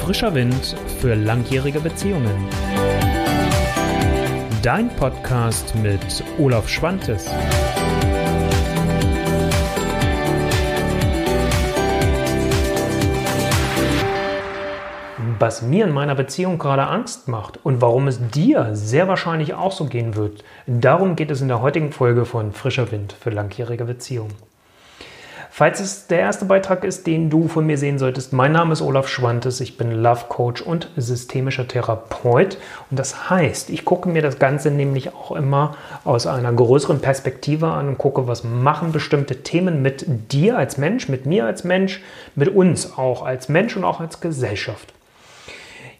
Frischer Wind für langjährige Beziehungen. Dein Podcast mit Olaf Schwantes. Was mir in meiner Beziehung gerade Angst macht und warum es dir sehr wahrscheinlich auch so gehen wird, darum geht es in der heutigen Folge von Frischer Wind für langjährige Beziehungen. Falls es der erste Beitrag ist, den du von mir sehen solltest, mein Name ist Olaf Schwantes, ich bin Love Coach und systemischer Therapeut. Und das heißt, ich gucke mir das Ganze nämlich auch immer aus einer größeren Perspektive an und gucke, was machen bestimmte Themen mit dir als Mensch, mit mir als Mensch, mit uns auch als Mensch und auch als Gesellschaft.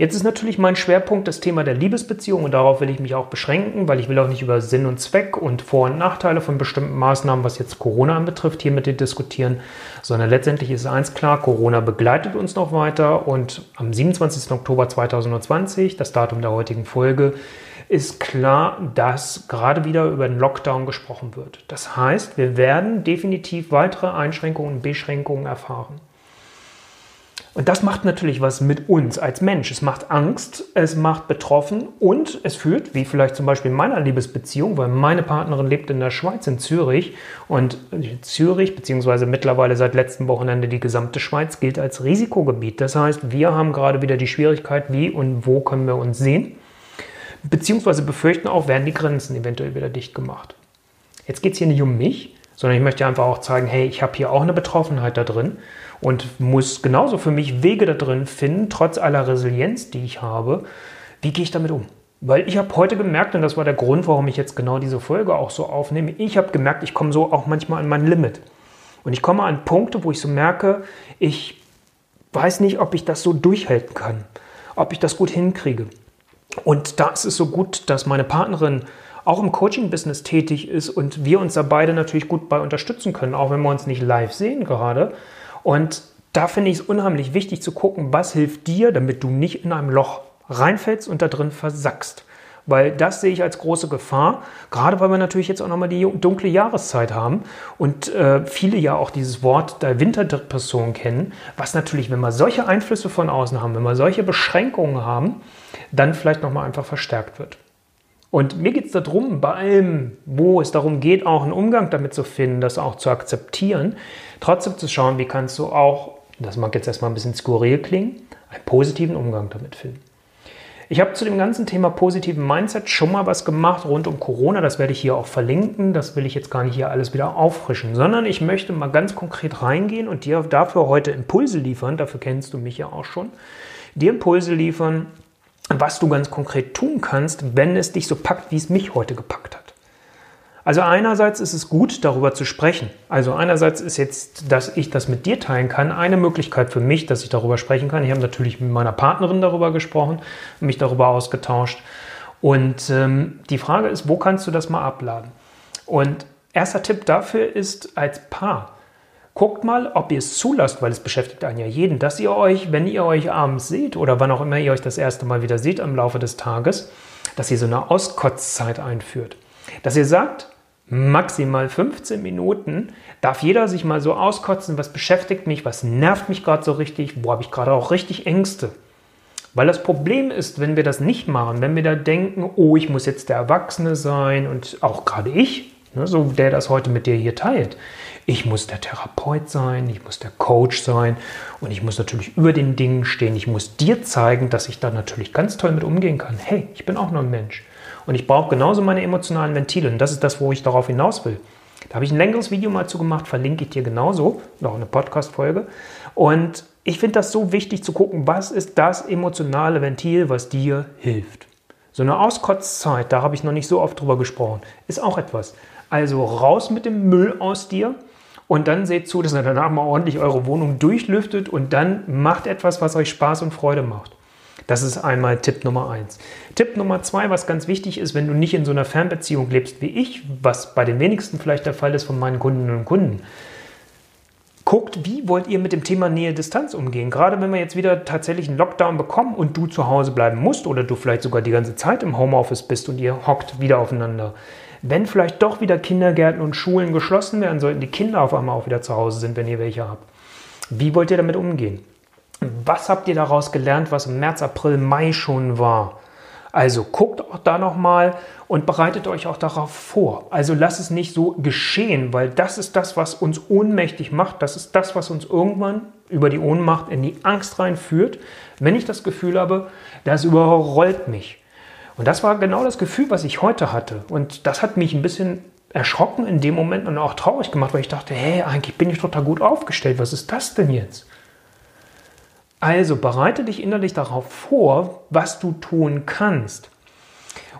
Jetzt ist natürlich mein Schwerpunkt das Thema der Liebesbeziehung und darauf will ich mich auch beschränken, weil ich will auch nicht über Sinn und Zweck und Vor- und Nachteile von bestimmten Maßnahmen, was jetzt Corona anbetrifft, hier mit dir diskutieren, sondern letztendlich ist eins klar, Corona begleitet uns noch weiter und am 27. Oktober 2020, das Datum der heutigen Folge, ist klar, dass gerade wieder über den Lockdown gesprochen wird. Das heißt, wir werden definitiv weitere Einschränkungen und Beschränkungen erfahren. Und das macht natürlich was mit uns als Mensch. Es macht Angst, es macht betroffen und es führt, wie vielleicht zum Beispiel in meiner Liebesbeziehung, weil meine Partnerin lebt in der Schweiz, in Zürich. Und Zürich, beziehungsweise mittlerweile seit letztem Wochenende die gesamte Schweiz, gilt als Risikogebiet. Das heißt, wir haben gerade wieder die Schwierigkeit, wie und wo können wir uns sehen. Beziehungsweise befürchten auch, werden die Grenzen eventuell wieder dicht gemacht. Jetzt geht es hier nicht um mich, sondern ich möchte einfach auch zeigen, hey, ich habe hier auch eine Betroffenheit da drin und muss genauso für mich Wege da drin finden, trotz aller Resilienz, die ich habe. Wie gehe ich damit um? Weil ich habe heute gemerkt, und das war der Grund, warum ich jetzt genau diese Folge auch so aufnehme, ich habe gemerkt, ich komme so auch manchmal an mein Limit. Und ich komme an Punkte, wo ich so merke, ich weiß nicht, ob ich das so durchhalten kann, ob ich das gut hinkriege. Und da ist es so gut, dass meine Partnerin auch im Coaching-Business tätig ist und wir uns da beide natürlich gut bei unterstützen können, auch wenn wir uns nicht live sehen gerade. Und da finde ich es unheimlich wichtig zu gucken, was hilft dir, damit du nicht in einem Loch reinfällst und da drin versackst. Weil das sehe ich als große Gefahr, gerade weil wir natürlich jetzt auch nochmal die dunkle Jahreszeit haben und äh, viele ja auch dieses Wort der Winterdepression kennen, was natürlich, wenn wir solche Einflüsse von außen haben, wenn wir solche Beschränkungen haben, dann vielleicht nochmal einfach verstärkt wird. Und mir geht es darum, bei allem, wo es darum geht, auch einen Umgang damit zu finden, das auch zu akzeptieren, trotzdem zu schauen, wie kannst du auch, das mag jetzt erstmal ein bisschen skurril klingen, einen positiven Umgang damit finden. Ich habe zu dem ganzen Thema positiven Mindset schon mal was gemacht rund um Corona. Das werde ich hier auch verlinken. Das will ich jetzt gar nicht hier alles wieder auffrischen, sondern ich möchte mal ganz konkret reingehen und dir dafür heute Impulse liefern. Dafür kennst du mich ja auch schon. Dir Impulse liefern, was du ganz konkret tun kannst, wenn es dich so packt, wie es mich heute gepackt hat. Also einerseits ist es gut, darüber zu sprechen. Also einerseits ist jetzt, dass ich das mit dir teilen kann, eine Möglichkeit für mich, dass ich darüber sprechen kann. Ich habe natürlich mit meiner Partnerin darüber gesprochen, mich darüber ausgetauscht. Und ähm, die Frage ist, wo kannst du das mal abladen? Und erster Tipp dafür ist als Paar Guckt mal, ob ihr es zulasst, weil es beschäftigt einen ja jeden, dass ihr euch, wenn ihr euch abends seht oder wann auch immer ihr euch das erste Mal wieder seht im Laufe des Tages, dass ihr so eine Auskotzzeit einführt. Dass ihr sagt, maximal 15 Minuten darf jeder sich mal so auskotzen, was beschäftigt mich, was nervt mich gerade so richtig, wo habe ich gerade auch richtig Ängste. Weil das Problem ist, wenn wir das nicht machen, wenn wir da denken, oh, ich muss jetzt der Erwachsene sein und auch gerade ich, so der das heute mit dir hier teilt, ich muss der Therapeut sein, ich muss der Coach sein und ich muss natürlich über den Dingen stehen. Ich muss dir zeigen, dass ich da natürlich ganz toll mit umgehen kann. Hey, ich bin auch nur ein Mensch. Und ich brauche genauso meine emotionalen Ventile. Und das ist das, wo ich darauf hinaus will. Da habe ich ein längeres Video mal zu gemacht, verlinke ich dir genauso, noch eine Podcast-Folge. Und ich finde das so wichtig zu gucken, was ist das emotionale Ventil, was dir hilft. So eine Auskotzzeit, da habe ich noch nicht so oft drüber gesprochen, ist auch etwas. Also raus mit dem Müll aus dir und dann seht zu, dass ihr danach mal ordentlich eure Wohnung durchlüftet und dann macht etwas, was euch Spaß und Freude macht. Das ist einmal Tipp Nummer eins. Tipp Nummer zwei, was ganz wichtig ist, wenn du nicht in so einer Fernbeziehung lebst wie ich, was bei den wenigsten vielleicht der Fall ist von meinen Kundinnen und Kunden. Guckt, wie wollt ihr mit dem Thema Nähe-Distanz umgehen? Gerade wenn wir jetzt wieder tatsächlich einen Lockdown bekommen und du zu Hause bleiben musst oder du vielleicht sogar die ganze Zeit im Homeoffice bist und ihr hockt wieder aufeinander wenn vielleicht doch wieder Kindergärten und Schulen geschlossen werden sollten, die Kinder auf einmal auch wieder zu Hause sind, wenn ihr welche habt. Wie wollt ihr damit umgehen? Was habt ihr daraus gelernt, was im März, April, Mai schon war? Also guckt auch da nochmal und bereitet euch auch darauf vor. Also lasst es nicht so geschehen, weil das ist das, was uns ohnmächtig macht. Das ist das, was uns irgendwann über die Ohnmacht in die Angst reinführt, wenn ich das Gefühl habe, das überrollt mich. Und das war genau das Gefühl, was ich heute hatte. Und das hat mich ein bisschen erschrocken in dem Moment und auch traurig gemacht, weil ich dachte, hey, eigentlich bin ich total gut aufgestellt. Was ist das denn jetzt? Also bereite dich innerlich darauf vor, was du tun kannst.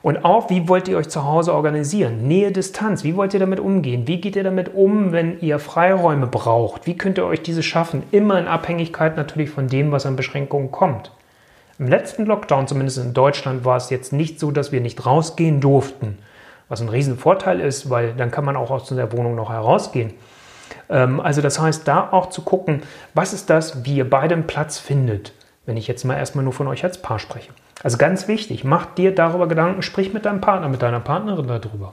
Und auch, wie wollt ihr euch zu Hause organisieren? Nähe, Distanz, wie wollt ihr damit umgehen? Wie geht ihr damit um, wenn ihr Freiräume braucht? Wie könnt ihr euch diese schaffen? Immer in Abhängigkeit natürlich von dem, was an Beschränkungen kommt. Im letzten Lockdown, zumindest in Deutschland, war es jetzt nicht so, dass wir nicht rausgehen durften. Was ein Riesenvorteil ist, weil dann kann man auch aus der Wohnung noch herausgehen. Ähm, also das heißt, da auch zu gucken, was ist das, wie ihr beide einen Platz findet, wenn ich jetzt mal erstmal nur von euch als Paar spreche. Also ganz wichtig, mach dir darüber Gedanken, sprich mit deinem Partner, mit deiner Partnerin darüber.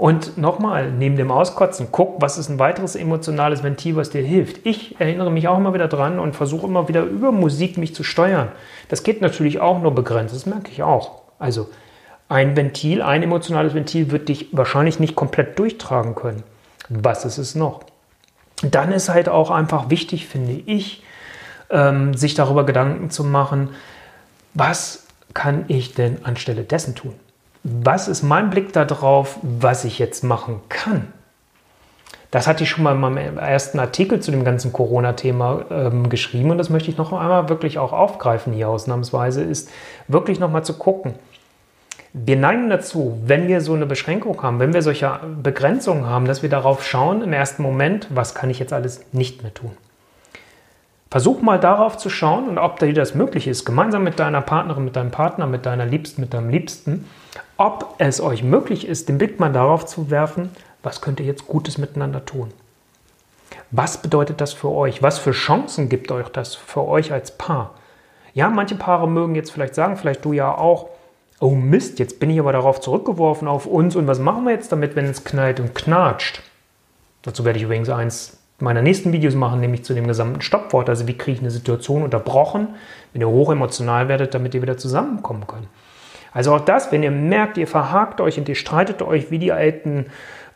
Und nochmal, neben dem Auskotzen, guck, was ist ein weiteres emotionales Ventil, was dir hilft. Ich erinnere mich auch immer wieder dran und versuche immer wieder über Musik mich zu steuern. Das geht natürlich auch nur begrenzt, das merke ich auch. Also ein Ventil, ein emotionales Ventil wird dich wahrscheinlich nicht komplett durchtragen können. Was ist es noch? Dann ist halt auch einfach wichtig, finde ich, ähm, sich darüber Gedanken zu machen, was kann ich denn anstelle dessen tun? Was ist mein Blick darauf, was ich jetzt machen kann? Das hatte ich schon mal in meinem ersten Artikel zu dem ganzen Corona-Thema ähm, geschrieben und das möchte ich noch einmal wirklich auch aufgreifen hier ausnahmsweise, ist wirklich nochmal zu gucken. Wir neigen dazu, wenn wir so eine Beschränkung haben, wenn wir solche Begrenzungen haben, dass wir darauf schauen im ersten Moment, was kann ich jetzt alles nicht mehr tun. Versuch mal darauf zu schauen und ob dir das möglich ist, gemeinsam mit deiner Partnerin, mit deinem Partner, mit deiner Liebsten, mit deinem Liebsten, ob es euch möglich ist, den Blick mal darauf zu werfen, was könnt ihr jetzt Gutes miteinander tun. Was bedeutet das für euch? Was für Chancen gibt euch das für euch als Paar? Ja, manche Paare mögen jetzt vielleicht sagen, vielleicht du ja auch, oh Mist, jetzt bin ich aber darauf zurückgeworfen auf uns und was machen wir jetzt damit, wenn es knallt und knatscht? Dazu werde ich übrigens eins meiner nächsten Videos machen, nämlich zu dem gesamten Stoppwort. Also wie kriege ich eine Situation unterbrochen, wenn ihr hochemotional werdet, damit ihr wieder zusammenkommen könnt. Also auch das, wenn ihr merkt, ihr verhakt euch und ihr streitet euch wie die alten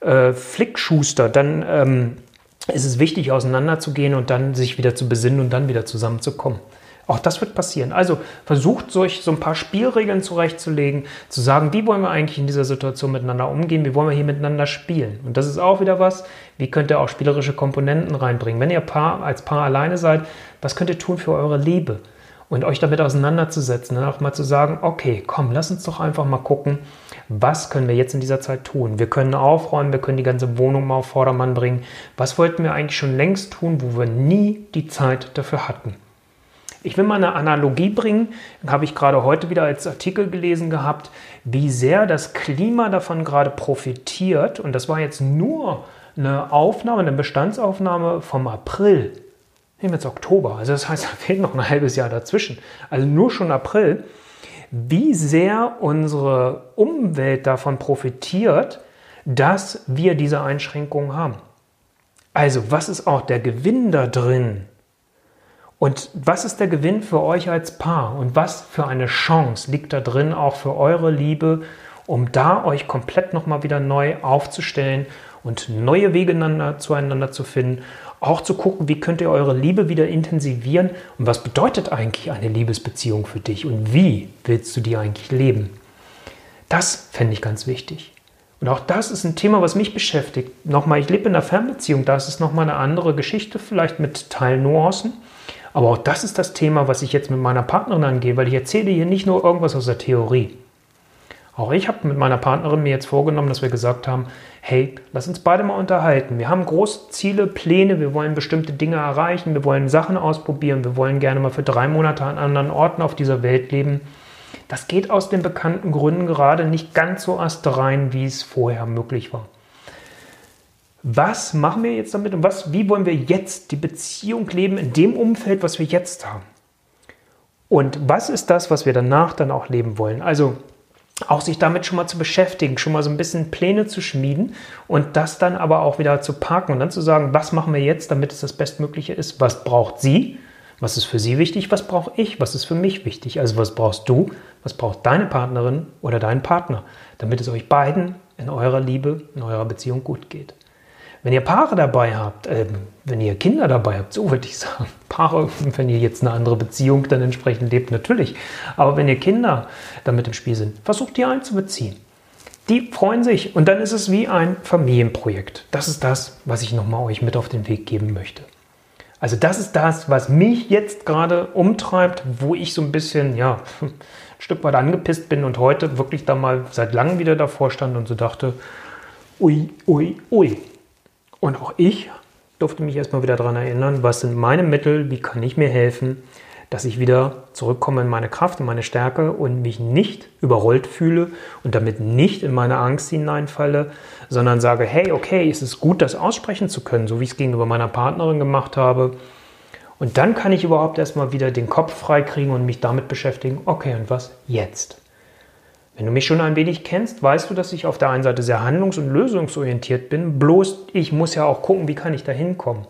äh, Flickschuster, dann ähm, ist es wichtig, auseinanderzugehen und dann sich wieder zu besinnen und dann wieder zusammenzukommen. Auch das wird passieren. Also versucht euch so ein paar Spielregeln zurechtzulegen, zu sagen, wie wollen wir eigentlich in dieser Situation miteinander umgehen, wie wollen wir hier miteinander spielen. Und das ist auch wieder was, wie könnt ihr auch spielerische Komponenten reinbringen. Wenn ihr Paar, als Paar alleine seid, was könnt ihr tun für eure Liebe? Und euch damit auseinanderzusetzen, dann auch mal zu sagen, okay, komm, lass uns doch einfach mal gucken, was können wir jetzt in dieser Zeit tun? Wir können aufräumen, wir können die ganze Wohnung mal auf Vordermann bringen. Was wollten wir eigentlich schon längst tun, wo wir nie die Zeit dafür hatten? Ich will mal eine Analogie bringen, habe ich gerade heute wieder als Artikel gelesen gehabt, wie sehr das Klima davon gerade profitiert. Und das war jetzt nur eine Aufnahme, eine Bestandsaufnahme vom April. Nehmen wir jetzt Oktober, also das heißt, da fehlt noch ein halbes Jahr dazwischen. Also nur schon April. Wie sehr unsere Umwelt davon profitiert, dass wir diese Einschränkungen haben. Also, was ist auch der Gewinn da drin? Und was ist der Gewinn für euch als Paar? Und was für eine Chance liegt da drin auch für eure Liebe, um da euch komplett nochmal wieder neu aufzustellen und neue Wege zueinander zu finden? Auch zu gucken, wie könnt ihr eure Liebe wieder intensivieren und was bedeutet eigentlich eine Liebesbeziehung für dich und wie willst du die eigentlich leben? Das fände ich ganz wichtig. Und auch das ist ein Thema, was mich beschäftigt. Nochmal, ich lebe in einer Fernbeziehung, da ist nochmal eine andere Geschichte, vielleicht mit Teilnuancen. Aber auch das ist das Thema, was ich jetzt mit meiner Partnerin angehe, weil ich erzähle hier nicht nur irgendwas aus der Theorie. Auch ich habe mit meiner Partnerin mir jetzt vorgenommen, dass wir gesagt haben, hey, lass uns beide mal unterhalten. Wir haben große Ziele, Pläne, wir wollen bestimmte Dinge erreichen, wir wollen Sachen ausprobieren, wir wollen gerne mal für drei Monate an anderen Orten auf dieser Welt leben. Das geht aus den bekannten Gründen gerade nicht ganz so astrein, wie es vorher möglich war was machen wir jetzt damit und was, wie wollen wir jetzt die Beziehung leben in dem Umfeld, was wir jetzt haben? Und was ist das, was wir danach dann auch leben wollen? Also auch sich damit schon mal zu beschäftigen, schon mal so ein bisschen Pläne zu schmieden und das dann aber auch wieder zu parken und dann zu sagen, was machen wir jetzt, damit es das Bestmögliche ist? Was braucht sie? Was ist für sie wichtig? Was brauche ich? Was ist für mich wichtig? Also was brauchst du? Was braucht deine Partnerin oder dein Partner, damit es euch beiden in eurer Liebe, in eurer Beziehung gut geht? Wenn ihr Paare dabei habt, äh, wenn ihr Kinder dabei habt, so würde ich sagen, Paare, wenn ihr jetzt eine andere Beziehung dann entsprechend lebt, natürlich. Aber wenn ihr Kinder damit im Spiel sind, versucht die einzubeziehen. Die freuen sich und dann ist es wie ein Familienprojekt. Das ist das, was ich nochmal euch mit auf den Weg geben möchte. Also das ist das, was mich jetzt gerade umtreibt, wo ich so ein bisschen, ja, ein Stück weit angepisst bin und heute wirklich da mal seit langem wieder davor stand und so dachte, ui, ui, ui. Und auch ich durfte mich erstmal wieder daran erinnern, was sind meine Mittel, wie kann ich mir helfen, dass ich wieder zurückkomme in meine Kraft, in meine Stärke und mich nicht überrollt fühle und damit nicht in meine Angst hineinfalle, sondern sage, hey, okay, es ist gut, das aussprechen zu können, so wie ich es gegenüber meiner Partnerin gemacht habe. Und dann kann ich überhaupt erstmal wieder den Kopf freikriegen und mich damit beschäftigen, okay, und was jetzt? Wenn du mich schon ein wenig kennst, weißt du, dass ich auf der einen Seite sehr handlungs- und lösungsorientiert bin, bloß ich muss ja auch gucken, wie kann ich da hinkommen.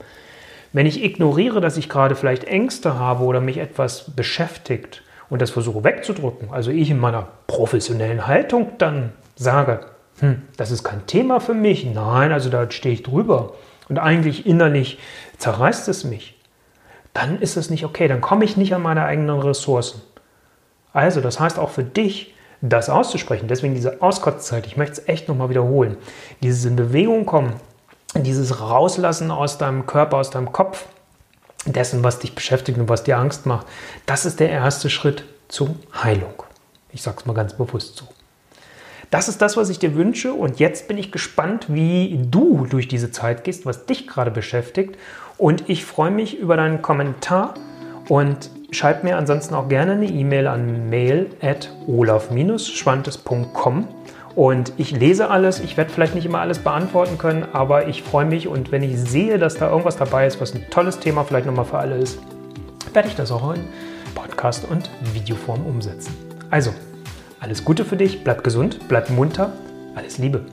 Wenn ich ignoriere, dass ich gerade vielleicht Ängste habe oder mich etwas beschäftigt und das versuche wegzudrücken, also ich in meiner professionellen Haltung dann sage, hm, das ist kein Thema für mich, nein, also da stehe ich drüber und eigentlich innerlich zerreißt es mich, dann ist es nicht okay, dann komme ich nicht an meine eigenen Ressourcen. Also, das heißt auch für dich, das auszusprechen, deswegen diese Auskotzzeit, ich möchte es echt nochmal wiederholen, dieses in Bewegung kommen, dieses Rauslassen aus deinem Körper, aus deinem Kopf, dessen, was dich beschäftigt und was dir Angst macht, das ist der erste Schritt zur Heilung. Ich sage es mal ganz bewusst so. Das ist das, was ich dir wünsche. Und jetzt bin ich gespannt, wie du durch diese Zeit gehst, was dich gerade beschäftigt. Und ich freue mich über deinen Kommentar. Und schreib mir ansonsten auch gerne eine E-Mail an mail at olaf-schwantes.com und ich lese alles. Ich werde vielleicht nicht immer alles beantworten können, aber ich freue mich und wenn ich sehe, dass da irgendwas dabei ist, was ein tolles Thema vielleicht nochmal für alle ist, werde ich das auch in Podcast und Videoform umsetzen. Also, alles Gute für dich, bleib gesund, bleib munter, alles Liebe.